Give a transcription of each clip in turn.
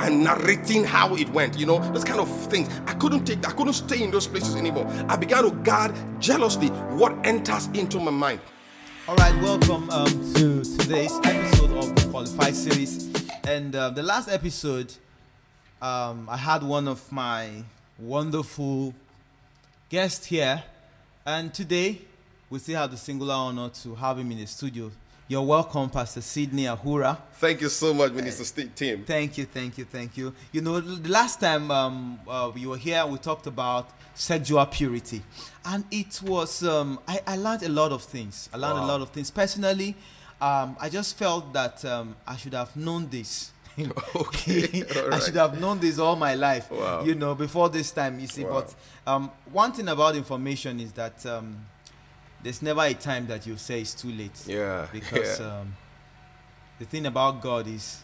and narrating how it went. You know, those kind of things. I couldn't take. I couldn't stay in those places anymore. I began to guard jealously what enters into my mind. All right, welcome um, to today's episode of the Qualified series. And uh, the last episode, um, I had one of my wonderful guests here, and today we still have the singular honor to have him in the studio. You're welcome, Pastor Sidney Ahura. Thank you so much, Minister Steve Tim. Thank you, thank you, thank you. You know, the last time um, uh, we were here, we talked about sexual purity, and it was um, I, I learned a lot of things. I learned Wow. a lot of things personally. Um, I just felt that um, I should have known this. Okay, all I should have known this all my life. Wow. You know, before this time, you see. Wow. But um, one thing about information is that um, there's never a time that you say it's too late Yeah, because yeah. um, the thing about God is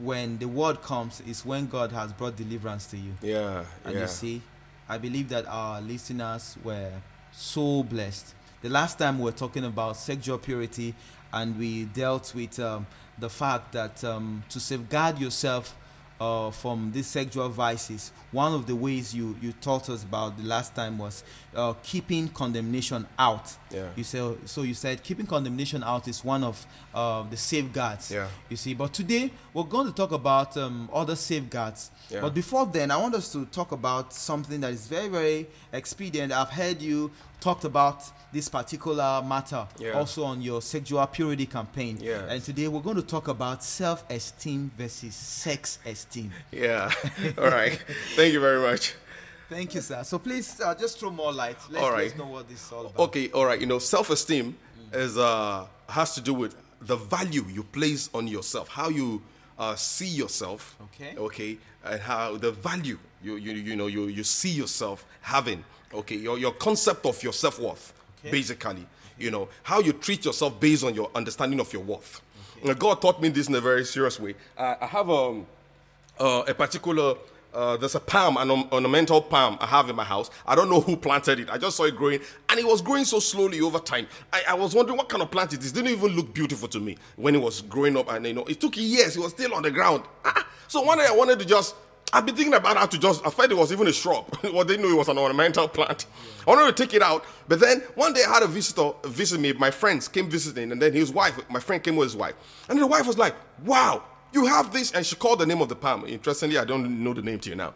when the word comes is when God has brought deliverance to you. yeah, And yeah. you see, I believe that our listeners were so blessed. The last time we were talking about sexual purity, and we dealt with um, the fact that um, to safeguard yourself uh, from these sexual vices, one of the ways you, you taught us about the last time was uh, keeping condemnation out. Yeah. You say, so you said keeping condemnation out is one of uh, the safeguards. Yeah. You see, but today we're going to talk about um, other safeguards. Yeah. But before then, I want us to talk about something that is very, very expedient. I've heard you talked about this particular matter Yeah. also on your sexual purity campaign. And today we're going to talk about self-esteem versus sex-esteem. Yeah. All right. Thank you very much. Thank you, sir. So please uh, just throw more light. Let's, All right. let's know what this is all about. Okay, all right. You know, self-esteem is uh has to do with the value you place on yourself, how you uh, see yourself. Okay. Okay, and how the value you you you know you you see yourself having. Okay, your your concept of your self worth, Okay. basically. You know how you treat yourself based on your understanding of your worth. Now, God taught me this in a very serious way. I, I have um uh, a particular uh, there's a palm, an ornamental palm I have in my house. I don't know who planted it. I just saw it growing, and it was growing so slowly over time. I, I was wondering what kind of plant it is. It didn't even look beautiful to me when it was growing up, and you know it took years. It was still on the ground. Ah, so one day I wanted to just. I've been thinking about how to just. I thought it was even a shrub. well, they knew it was an ornamental plant. I wanted to take it out, but then one day I had a visitor visit me. My friends came visiting, and then his wife, my friend, came with his wife, and the wife was like, "Wow, you have this and she called the name of the palm interestingly i don't know the name to you now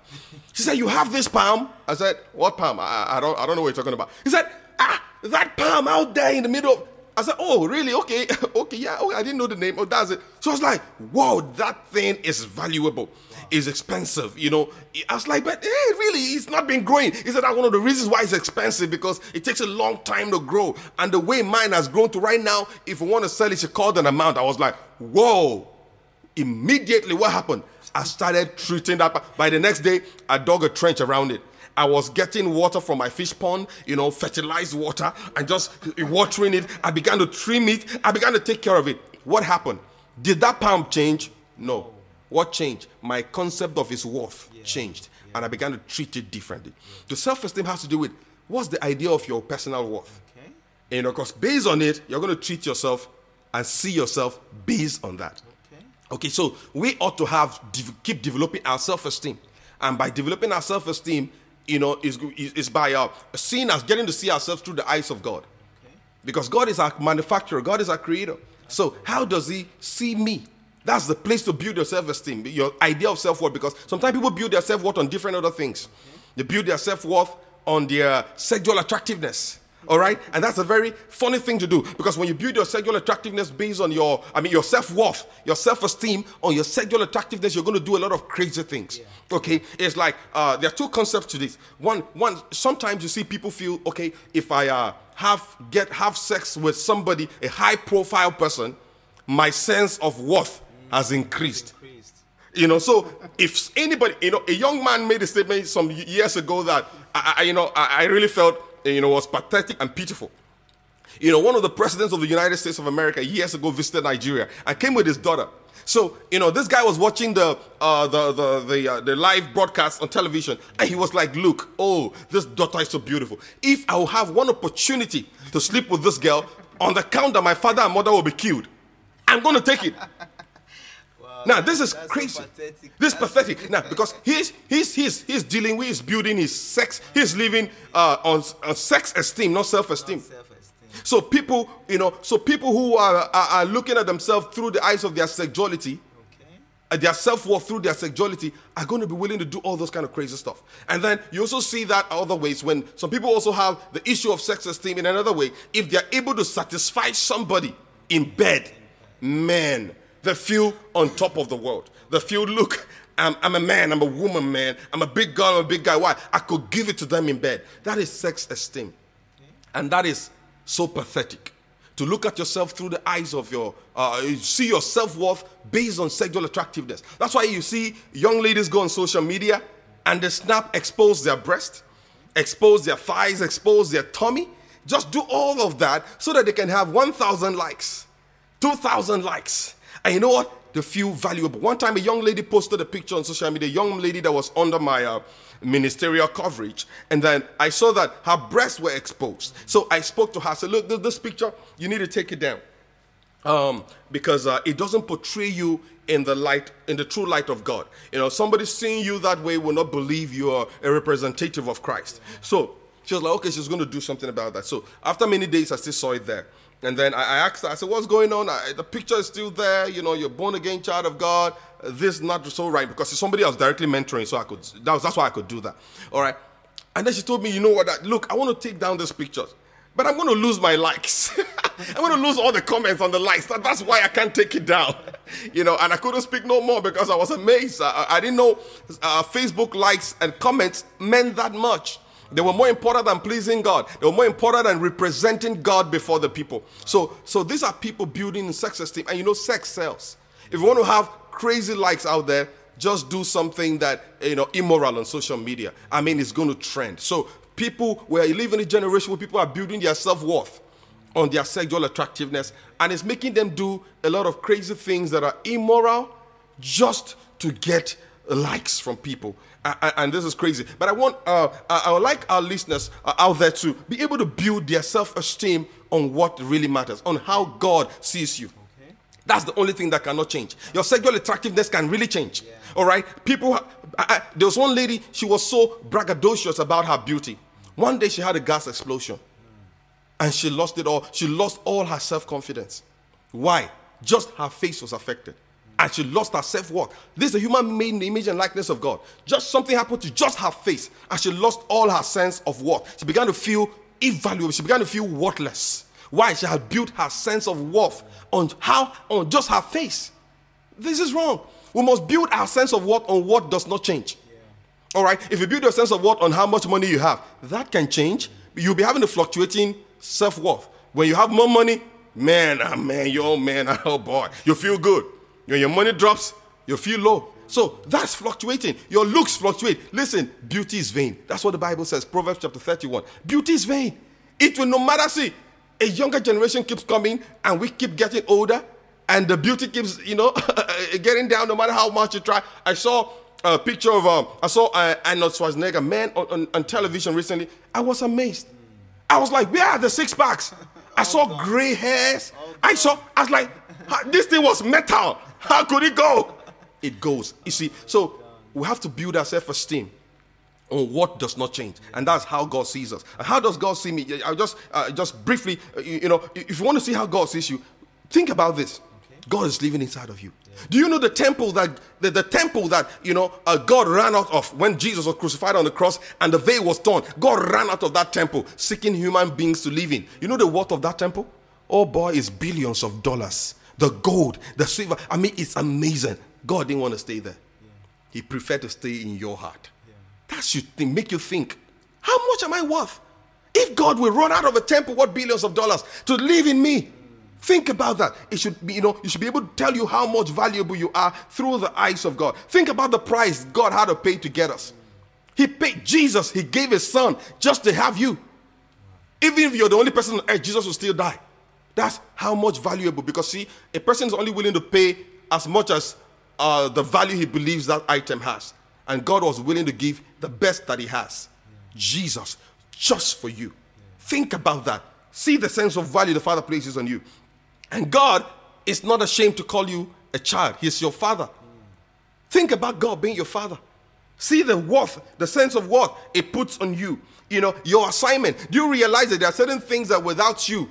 she said you have this palm i said what palm i, I- don't i don't know what you're talking about he said ah that palm out there in the middle of i said oh really? Okay. Okay yeah oh, i didn't know the name. Oh that's it. So i was like whoa that thing is valuable. Is expensive you know? I was like but hey really it's not been growing. Said that's one of the reasons why it's expensive because it takes a long time to grow. And the way mine has grown to right now if we want to sell it she called an amount. I was like whoa. Immediately what happened? I started treating that by the next day i dug a trench around it i was getting water from my fish pond you know fertilized water and just watering it. I began to trim it. I began to take care of it. What happened? Did that palm change? No. What changed? My concept of its worth changed and i began to treat it differently. The self-esteem has to do with what's the idea of your personal worth. Okay. you know because based on it you're going to treat yourself and see yourself based on that. Okay. Okay, so we ought to have keep developing our self-esteem, and by developing our self-esteem, you know, is is, is by uh, seeing us getting to see ourselves through the eyes of God, Okay. because God is our manufacturer, God is our creator. So how does He see me? That's the place to build your self-esteem, your idea of self-worth. Because sometimes people build their self-worth on different other things. They build their self-worth on their sexual attractiveness. All right, and that's a very funny thing to do because when you build your sexual attractiveness based on your, I mean, your self worth, your self esteem, on your sexual attractiveness, you're going to do a lot of crazy things. Okay, it's like uh, there are two concepts to this. One, one. Sometimes you see people feel okay if I uh, have get have sex with somebody, a high profile person, my sense of worth has increased. Increased. You know, so if anybody, you know, a young man made a statement some years ago that I, I you know, I, I really felt, you know, was pathetic and pitiful. You know, one of the presidents of the United States of America years ago visited Nigeria and came with his daughter. So, you know, this guy was watching the uh, the the the, uh, the live broadcast on television, and he was like, "Look, oh, this daughter is so beautiful. If I will have one opportunity to sleep with this girl, on the count that my father and mother will be killed, I'm going to take it." Now this is That's so crazy. pathetic. This is pathetic. Now because he's he's he's he's dealing with, he's building his sex, he's living uh, on, on sex esteem, not self-esteem. Self-esteem. So people, you know, so people who are, are, are looking at themselves through the eyes of their sexuality, Okay. uh, their self-worth through their sexuality, are going to be willing to do all those kind of crazy stuff. And then you also see that other ways when some people also have the issue of sex esteem in another way. If they're able to satisfy somebody in bed, man, they few on top of the world. The few look, I'm, I'm a man, I'm a woman, man. I'm a big girl, I'm a big guy. Why? I could give it to them in bed. That is sex esteem. And that is so pathetic. To look at yourself through the eyes of your, uh, see your self worth based on sexual attractiveness. That's why you see young ladies go on social media and they snap, expose their breast, expose their thighs, expose their tummy. Just do all of that so that they can have 1,000 likes, 2,000 likes. And you know what? They feel valuable. One time, a young lady posted a picture on social media, a young lady that was under my uh, ministerial coverage. And then I saw that her breasts were exposed. So I spoke to her. I said, Look, this, this picture, you need to take it down. Um, because uh, it doesn't portray you in the light, in the true light of God. You know, somebody seeing you that way will not believe you are a representative of Christ. So she was like, okay, she's going to do something about that. So after many days, I still saw it there. And then I, I asked her, I said, what's going on? I, the picture is still there. You know, you're born again child of God. This not so right because somebody I was directly mentoring, so I could. That was, that's why I could do that. All right. And then she told me, you know what? That, look, I want to take down these pictures, but I'm going to lose my likes. I'm going to lose all the comments on the likes. That, that's why I can't take it down. You know, and I couldn't speak no more because I was amazed. I, I didn't know uh, Facebook likes and comments meant that much. They were more important than pleasing God. They were more important than representing God before the people. So, so these are people building sex esteem, and you know, sex sells. If you want to have crazy likes out there, just do something that you know immoral on social media. I mean, it's going to trend. So, people, we live in a generation where people are building their self worth on their sexual attractiveness, and it's making them do a lot of crazy things that are immoral just to get likes from people. And this is crazy. But I want, uh, I I would like our listeners uh, out there to be able to build their self esteem on what really matters, on how God sees you. Okay. That's the only thing that cannot change. Your sexual attractiveness can really change. All right? People, I, I, there was one lady, she was so braggadocious about her beauty. One day she had a gas explosion and she lost it all. She lost all her self confidence. Why? Just her face was affected. And she lost her self worth. This is a human made in the image and likeness of God. Just something happened to just her face, and she lost all her sense of worth. She began to feel invaluable. She began to feel worthless. Why? She had built her sense of worth on how on just her face. This is wrong. We must build our sense of worth on what does not change. All right. If you build your sense of worth on how much money you have, that can change. You'll be having a fluctuating self worth. When you have more money, man, ah, man, yo, man, oh boy, you feel good. When your money drops, you feel low. So that's fluctuating. Your looks fluctuate. Listen, beauty is vain. That's what the Bible says. Proverbs chapter 31. Beauty is vain. It will no matter, see, a younger generation keeps coming and we keep getting older and the beauty keeps, you know, getting down no matter how much you try. I saw a picture of, um, I saw uh, Arnold Schwarzenegger, man, on, on, on television recently. I was amazed. I was like, where are the six packs? I saw gray hairs. I saw, I was like, this thing was metal. How could it go? It goes. You see, so we have to build our self esteem on what does not change, and that's how God sees us. And how does God see me? I'll just, uh, just briefly, uh, you, you know, if you want to see how God sees you, think about this. God is living inside of you. Do you know the temple that the, the temple that you know uh, God ran out of when Jesus was crucified on the cross and the veil was torn? God ran out of that temple seeking human beings to live in. You know the worth of that temple? Oh boy, it's billions of dollars. The gold, the silver. I mean, it's amazing. God didn't want to stay there. He preferred to stay in your heart. That should think, make you think, how much am I worth? If God will run out of a temple, what billions of dollars to live in me? Think about that. It should be, you know, you should be able to tell you how much valuable you are through the eyes of God. Think about the price God had to pay to get us. He paid Jesus, He gave His Son just to have you. Even if you're the only person on earth, Jesus will still die. That's how much valuable. Because see, a person is only willing to pay as much as uh, the value he believes that item has, and God was willing to give the best that He has, Jesus, just for you. Think about that. See the sense of value the Father places on you, and God is not ashamed to call you a child. He's your Father. Think about God being your father. See the worth, the sense of worth it puts on you. You know, your assignment. Do you realize that there are certain things that without you,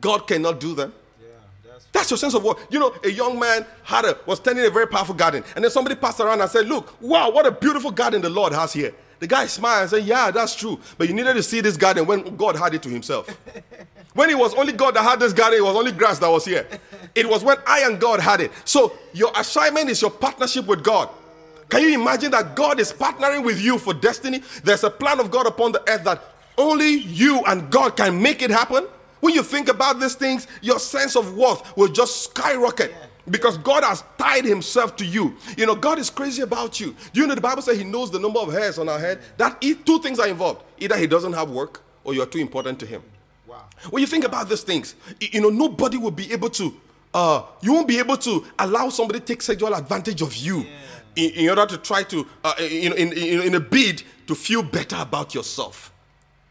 God cannot do them? Yeah, that's That's your sense of what You know, a young man had a was tending a very powerful garden, and then somebody passed around and said, "Look, wow, what a beautiful garden the Lord has here." The guy smiled and said, "Yeah, that's true, but you needed to see this garden when God had it to Himself." when it was only God that had this garden, it was only grass that was here. It was when I and God had it. So your assignment is your partnership with God. Can you imagine that God is partnering with you for destiny? There's a plan of God upon the earth that only you and God can make it happen. When you think about these things, your sense of worth will just skyrocket because God has tied himself to you. You know, God is crazy about you. Do you know the Bible says he knows the number of hairs on our head? That two things are involved. Either he doesn't have work or you're too important to him. wow. When you think about these things, you know, nobody will be able to, uh, you won't be able to allow somebody to take sexual advantage of you in, in order to try to, uh, you know, in, in, in a bid to feel better about yourself.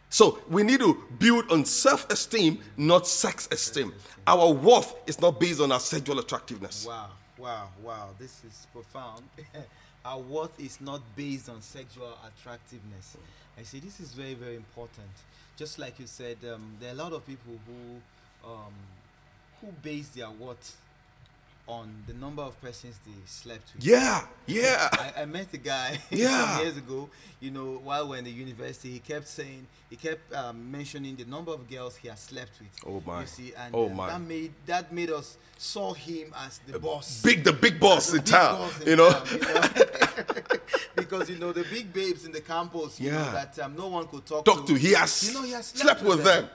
So we need to build on self esteem, not sex esteem. Our worth is not based on our sexual attractiveness. Wow, wow, wow. This is profound. Our worth is not based on sexual attractiveness. I see this is very, very important. Just like you said, um, there are a lot of people who um, who base their worth on the number of persons they slept with. Yeah, yeah. I, I met a guy Yeah. some years ago. You know, while we're in the university, he kept saying, he kept um, mentioning the number of girls he has slept with. Oh, my. You see, and Oh, uh, my. that made that made us saw him as the boss. Big, the big boss in Big town, boss in you know. town, you know? because you know the big babes in the campus, you know, Yeah. that um, no one could talk, Talk to, he has You know, he has slept with them.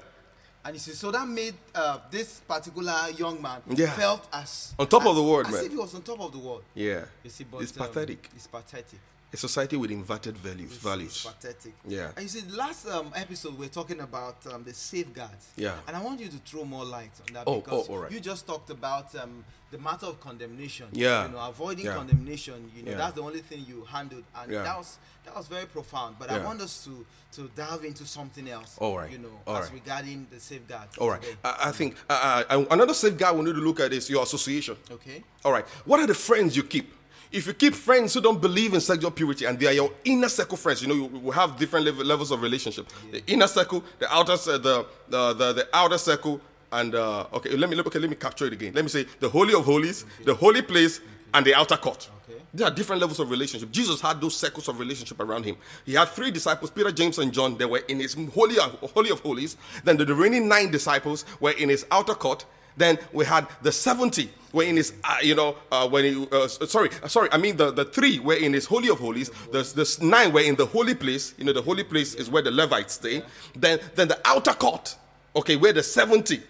And you see, so that made uh, this particular young man Yeah. felt as On top of the world, as man. if he was on top of the world. Yeah. You see, but it's um, pathetic. It's pathetic. A society with inverted values, It's- values. It's pathetic. Yeah. And you see, last um, episode we're talking about um, the safeguards. Yeah. And I want you to throw more light on that Oh, because oh, right. you just talked about um, the matter of condemnation. Yeah. You know, avoiding Yeah. condemnation. You know, Yeah. that's the only thing you handled, and Yeah. that was that was very profound. But I want us to to delve into something else. All right. You know, All as right. regarding the safeguards. All right. I, I think uh, uh, another safeguard we need to look at is your association. Okay. All right. What are the friends you keep? If you keep friends who don't believe in sexual purity and they are your inner circle friends, you know, you will have different level, levels of relationship. The inner circle, the outer, the, the, the, the outer circle, and uh, okay, let me okay, let me capture it again. Let me say the holy of holies, the holy place, and the outer court. Okay. There are different levels of relationship. Jesus had those circles of relationship around him. He had three disciples, Peter, James, and John. They were in his holy, holy of holies. Then the remaining nine disciples were in his outer court. Then we had the 70 were in his, uh, you know, uh, when he, uh, sorry, uh, sorry, I mean the, the three were in his holy of holies. The, the nine were in the holy place. You know, the holy place is where the Levites stay. Then, then the outer court, okay, where the 70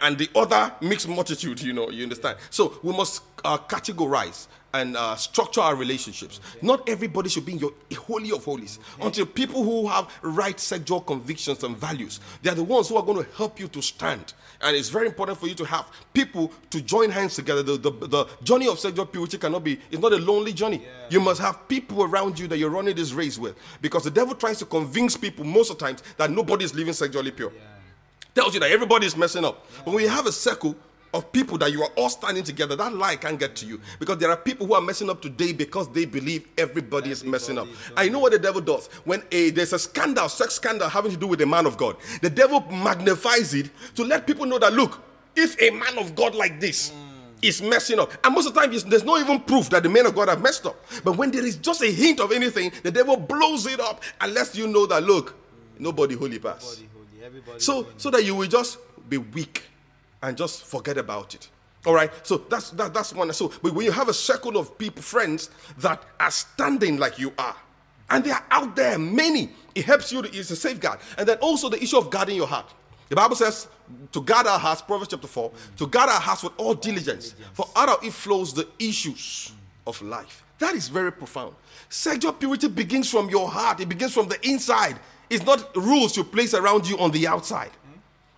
and, the other mixed multitude, you know, you understand? So we must uh, categorize and uh, structure our relationships. Not everybody should be in your holy of holies. Until people who have right sexual convictions and values, they are the ones who are going to help you to stand. And it's very important for you to have people to join hands together. The, the, the journey of sexual purity cannot be, it's not a lonely journey. You must have people around you that you're running this race with. Because the devil tries to convince people most of the times that nobody is living sexually pure tells you that everybody is messing up. But when you have a circle of people that you are all standing together, that lie can't get to you. Because there are people who are messing up today because they believe everybody, is messing up. Is I know what the devil does. When a there's a scandal, sex scandal having to do with a man of God, the devil magnifies it to let people know that look, if a man of God like this hmm. is messing up, and most of the time there's no even proof that the men of God have messed up. But when there is just a hint of anything, the devil blows it up and lets you know that look, nobody holy pass. Everybody holy. So, holy. so that you will just be weak and just forget about it. All right. So that's that, that's one. So, but when you have a circle of people, friends that are standing like you are, and they are out there, many, it helps you. To, it's a safeguard, and then also the issue of guarding your heart. The Bible says to guard our hearts, Proverbs chapter 4, to guard our hearts with all diligence, for out of it flows the issues of life. That is very profound. Sexual purity begins from your heart, it begins from the inside. It's not rules you place around you on the outside,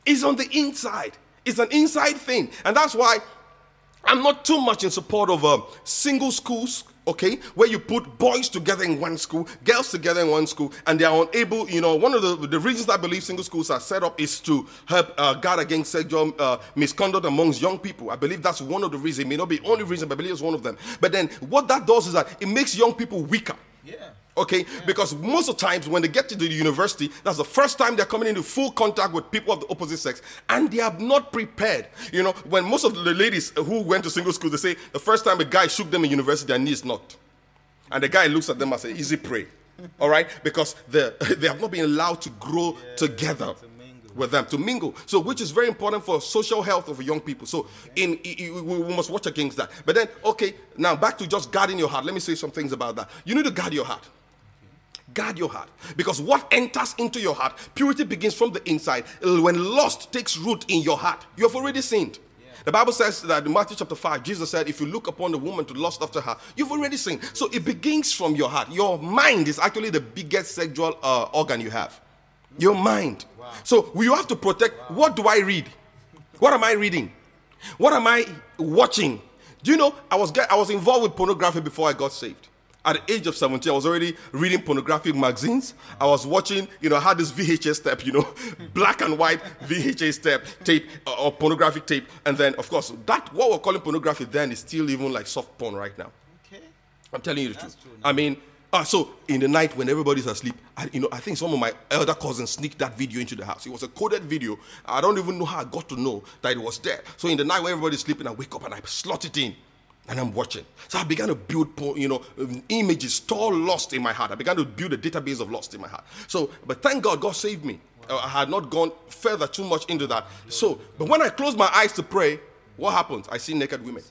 it's on the inside. It's an inside thing. And that's why I'm not too much in support of uh, single schools, okay, where you put boys together in one school, girls together in one school, and they are unable, you know, one of the, the reasons I believe single schools are set up is to help uh, guard against sexual uh, misconduct amongst young people. I believe that's one of the reasons. It may not be the only reason, but I believe it's one of them. But then what that does is that it makes young people weaker. Yeah. Okay, yeah. because most of the times when they get to the university, that's the first time they're coming into full contact with people of the opposite sex, and they are not prepared. You know, when most of the ladies who went to single school, they say the first time a guy shook them in university, their knees knocked, and the guy looks at them and says, "Easy prey," all right, because they they have not been allowed to grow yeah, together. With them to mingle so which is very important for social health of young people so in, in we must watch against that but then okay now back to just guarding your heart let me say some things about that you need to guard your heart Guard your heart. Because what enters into your heart, purity begins from the inside. When lust takes root in your heart, you have already sinned. The Bible says that in Matthew chapter 5, Jesus said, If you look upon the woman to lust after her, you've already sinned. So it begins from your heart. Your mind is actually the biggest sexual uh, organ you have. Your mind. Wow. So you have to protect wow. what do I read? What am I reading? What am I watching? Do you know I was get, I was involved with pornography before I got saved at the age of 17, I was already reading pornographic magazines. I was watching, you know, I had this VHS tape, you know, black and white VHS tape, tape uh, or pornographic tape. And then, of course, that what we're calling pornography then is still even like soft porn right now. Okay. I'm telling you the That's truth. True, I mean, uh, so in the night when everybody's asleep, I, you know, I think some of my elder cousins sneaked that video into the house. It was a coded video. I don't even know how I got to know that it was there. So in the night when everybody's sleeping, I wake up and I slot it in and I'm watching. So I began to build, you know, um, images, store lost in my heart. I began to build a database of lost in my heart. So, but thank God, God saved me. Wow. I had not gone further too much into that. So, but when I close my eyes to pray, what happens? I see naked women.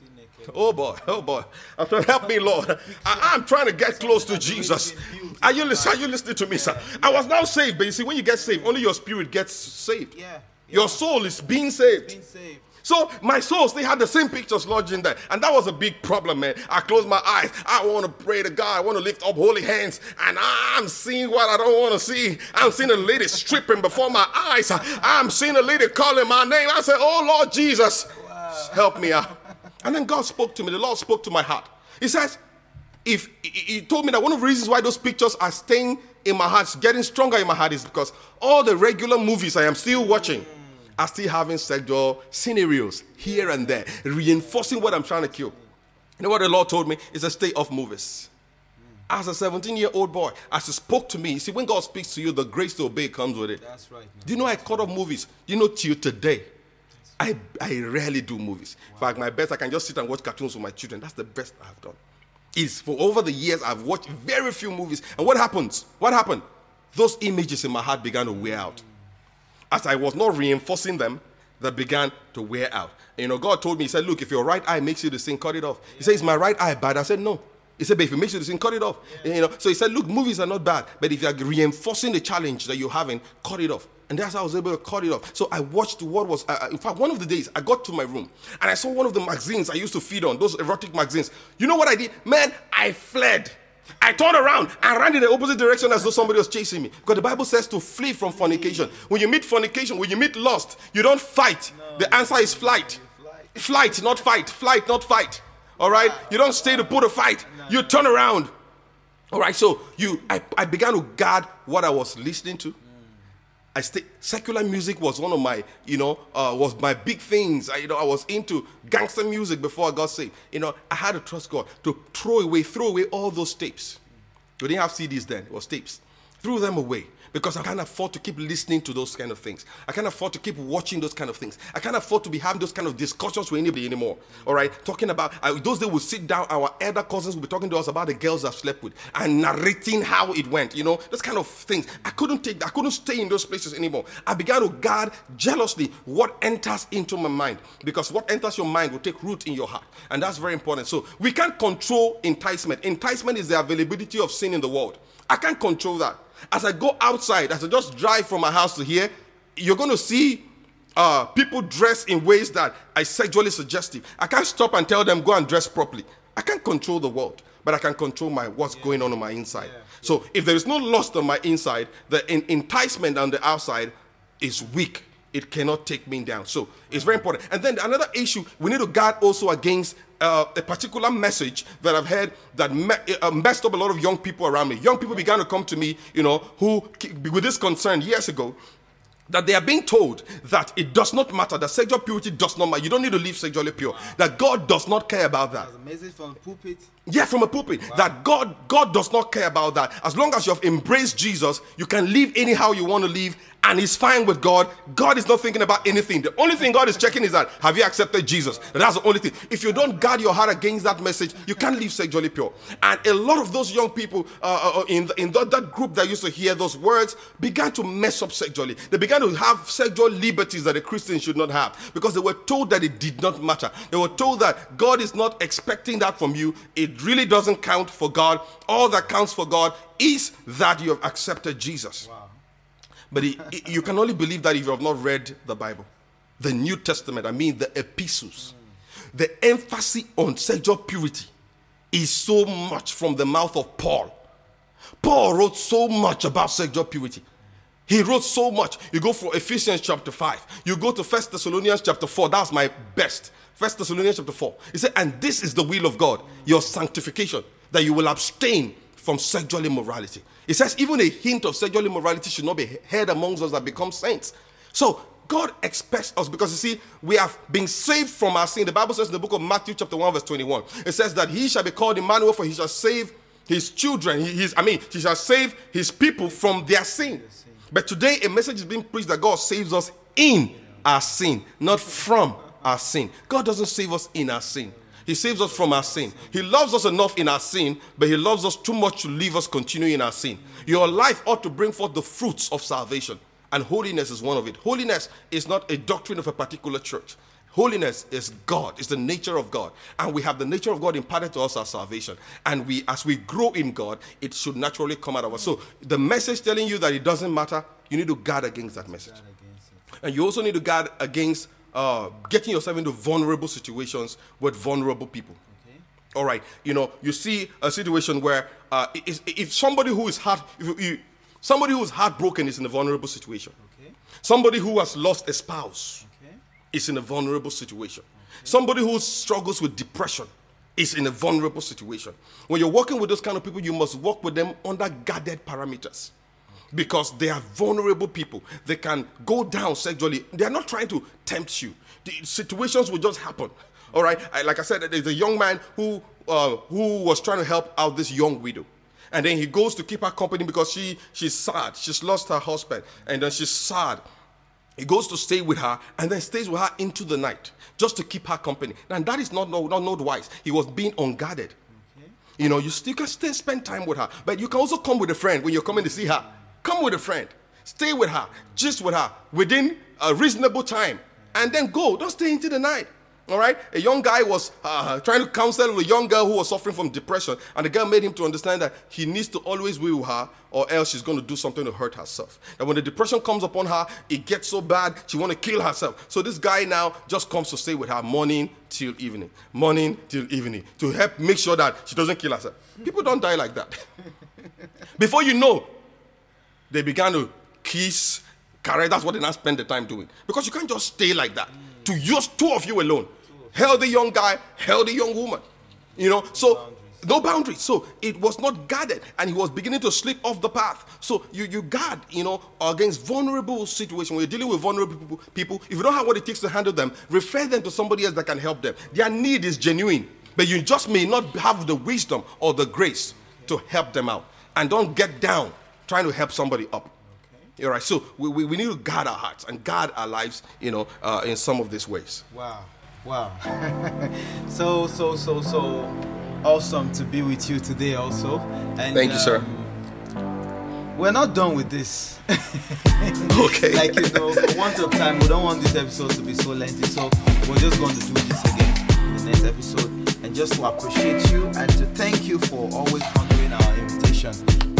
Oh boy, oh boy. I'm trying to help me, Lord. I, am trying to get close to Jesus. Are you, listening? are you listening to me, sir? I was now saved, but you see, when you get saved, only your spirit gets saved. Yeah. Your soul is being saved. Being saved. So my soul still had the same pictures lodged in there. And that was a big problem, man. I closed my eyes. I want to pray to God. I want to lift up holy hands. And I'm seeing what I don't want to see. I'm seeing a lady stripping before my eyes. I'm seeing a lady calling my name. I said, Oh Lord Jesus. Help me out. And then God spoke to me. The Lord spoke to my heart. He says, if he told me that one of the reasons why those pictures are staying in my heart, getting stronger in my heart, is because all the regular movies I am still watching are still having sexual scenarios here and there, reinforcing what I'm trying to kill. You know what the Lord told me? Is a stay off movies. As a 17 year old boy, as he spoke to me, you see, when God speaks to you, the grace to obey comes with it. That's right. Man. Do you know I cut off movies? Do You know, till today, I, I rarely do movies. Wow. In fact, my best, I can just sit and watch cartoons with my children. That's the best I've done. Is for over the years, I've watched very few movies. And what happens? What happened? Those images in my heart began to wear out as I was not reinforcing them, that began to wear out. You know, God told me, He said, Look, if your right eye makes you to sin, cut it off. He says, My right eye bad? I said, No. He said, but if it makes you to sin, cut it off. Yeah. You know, so he said, look, movies are not bad, but if you're reinforcing the challenge that you're having, cut it off. And that's how I was able to cut it off. So I watched what was, uh, in fact, one of the days I got to my room and I saw one of the magazines I used to feed on, those erotic magazines. You know what I did? Man, I fled. I turned around and ran in the opposite direction as though somebody was chasing me. Because the Bible says to flee from fornication. When you meet fornication, when you meet lust, you don't fight. The answer is flight. Flight, not fight. Flight, not fight. All right? You don't stay to put a fight. You turn around. All right, so you I, I began to guard what I was listening to. I stay, secular music was one of my, you know, uh, was my big things. I, you know, I was into gangster music before I got saved. You know, I had to trust God to throw away, throw away all those tapes. We didn't have CDs then; it was tapes. Threw them away because I can't afford to keep listening to those kind of things. I can't afford to keep watching those kind of things. I can't afford to be having those kind of discussions with anybody anymore. All right, talking about uh, those days we sit down. Our elder cousins will be talking to us about the girls I've slept with and narrating how it went. You know, those kind of things. I couldn't take. I couldn't stay in those places anymore. I began to guard jealously what enters into my mind because what enters your mind will take root in your heart, and that's very important. So we can't control enticement. Enticement is the availability of sin in the world. I can't control that. As I go outside, as I just drive from my house to here, you're going to see uh, people dress in ways that are sexually suggestive. I can't stop and tell them go and dress properly. I can't control the world, but I can control my what's yeah. going on on my inside. Yeah. So if there is no lust on my inside, the in- enticement on the outside is weak. It cannot take me down. So it's very important. And then another issue, we need to guard also against uh, a particular message that I've heard that me- uh, messed up a lot of young people around me. Young people began to come to me, you know, who with this concern years ago that they are being told that it does not matter, that sexual purity does not matter. You don't need to live sexually pure. That God does not care about that. As a message from pulpit. Yeah, from a pulpit. That God God does not care about that. As long as you have embraced Jesus, you can live anyhow you want to live and he's fine with God. God is not thinking about anything. The only thing God is checking is that have you accepted Jesus? That's the only thing. If you don't guard your heart against that message, you can't live sexually pure. And a lot of those young people uh, uh, in, the, in the, that group that used to hear those words began to mess up sexually. They began to have sexual liberties that a Christian should not have because they were told that it did not matter. They were told that God is not expecting that from you. It really doesn't count for God. All that counts for God is that you have accepted Jesus. Wow. But it, you can only believe that if you have not read the Bible, the New Testament, I mean the epistles. The emphasis on sexual purity is so much from the mouth of Paul. Paul wrote so much about sexual purity. He wrote so much. You go for Ephesians chapter 5. You go to First Thessalonians chapter 4. That's my best. First Thessalonians chapter 4. He said, and this is the will of God, your sanctification, that you will abstain from sexual immorality. It says even a hint of sexual immorality should not be heard amongst us that become saints. So God expects us because you see, we have been saved from our sin. The Bible says in the book of Matthew, chapter 1, verse 21, it says that he shall be called Emmanuel, for he shall save his children. He, his, I mean, he shall save his people from their sin. But today, a message is being preached that God saves us in our sin, not from our sin. God doesn't save us in our sin. He saves us from our sin. He loves us enough in our sin, but He loves us too much to leave us continuing in our sin. Your life ought to bring forth the fruits of salvation, and holiness is one of it. Holiness is not a doctrine of a particular church. Holiness is God, it's the nature of God. And we have the nature of God imparted to us as salvation. And we, as we grow in God, it should naturally come out of us. So the message telling you that it doesn't matter, you need to guard against that message. And you also need to guard against uh, getting yourself into vulnerable situations with vulnerable people. Okay. All right, you know, you see a situation where uh, if, if, somebody who is heart, if you, somebody who is heartbroken is in a vulnerable situation. Okay. Somebody who has lost a spouse okay. is in a vulnerable situation. Somebody who struggles with depression is in a vulnerable situation. When you're working with those kind of people, you must work with them under guarded parameters because they are vulnerable people. They can go down sexually. They are not trying to tempt you. The situations will just happen. All right. I, like I said, there's a young man who uh, who was trying to help out this young widow, and then he goes to keep her company because she she's sad. She's lost her husband, and then she's sad. He goes to stay with her and then stays with her into the night just to keep her company. And that is not, not, not wise. He was being unguarded. Okay. You know, you still can still spend time with her, but you can also come with a friend when you're coming to see her. Come with a friend. Stay with her. Just with her within a reasonable time. And then go. Don't stay into the night. All right? A young guy was uh, trying to counsel a young girl who was suffering from depression. And the girl made him to understand that he needs to always be with her or else she's going to do something to hurt herself. And when the depression comes upon her, it gets so bad, she want to kill herself. So this guy now just comes to stay with her morning till evening. Morning till evening. To help make sure that she doesn't kill herself. People don't die like that. Before you know, they began to kiss, carry. That's what they now spend the time doing. Because you can't just stay like that. Mm. To just two of you alone. Healthy young guy, healthy young woman. You know, so boundaries. no boundaries. So it was not guarded, and he was beginning to slip off the path. So you you guard, you know, against vulnerable situations. When you're dealing with vulnerable people, people, if you don't have what it takes to handle them, refer them to somebody else that can help them. Their need is genuine, but you just may not have the wisdom or the grace to help them out. And don't get down trying to help somebody up. Okay. All right. So we, we, we, need to guard our hearts and guard our lives, you know, uh, in some of these ways. Wow. Wow. so, so, so, so awesome to be with you today also. And, Thank you, um, sir. We're not done with this. okay. like, you know, for want of time, we don't want this episode to be so lengthy. So we're just going to do this again in the next episode. And just to appreciate you and to thank you for always honoring our invitation.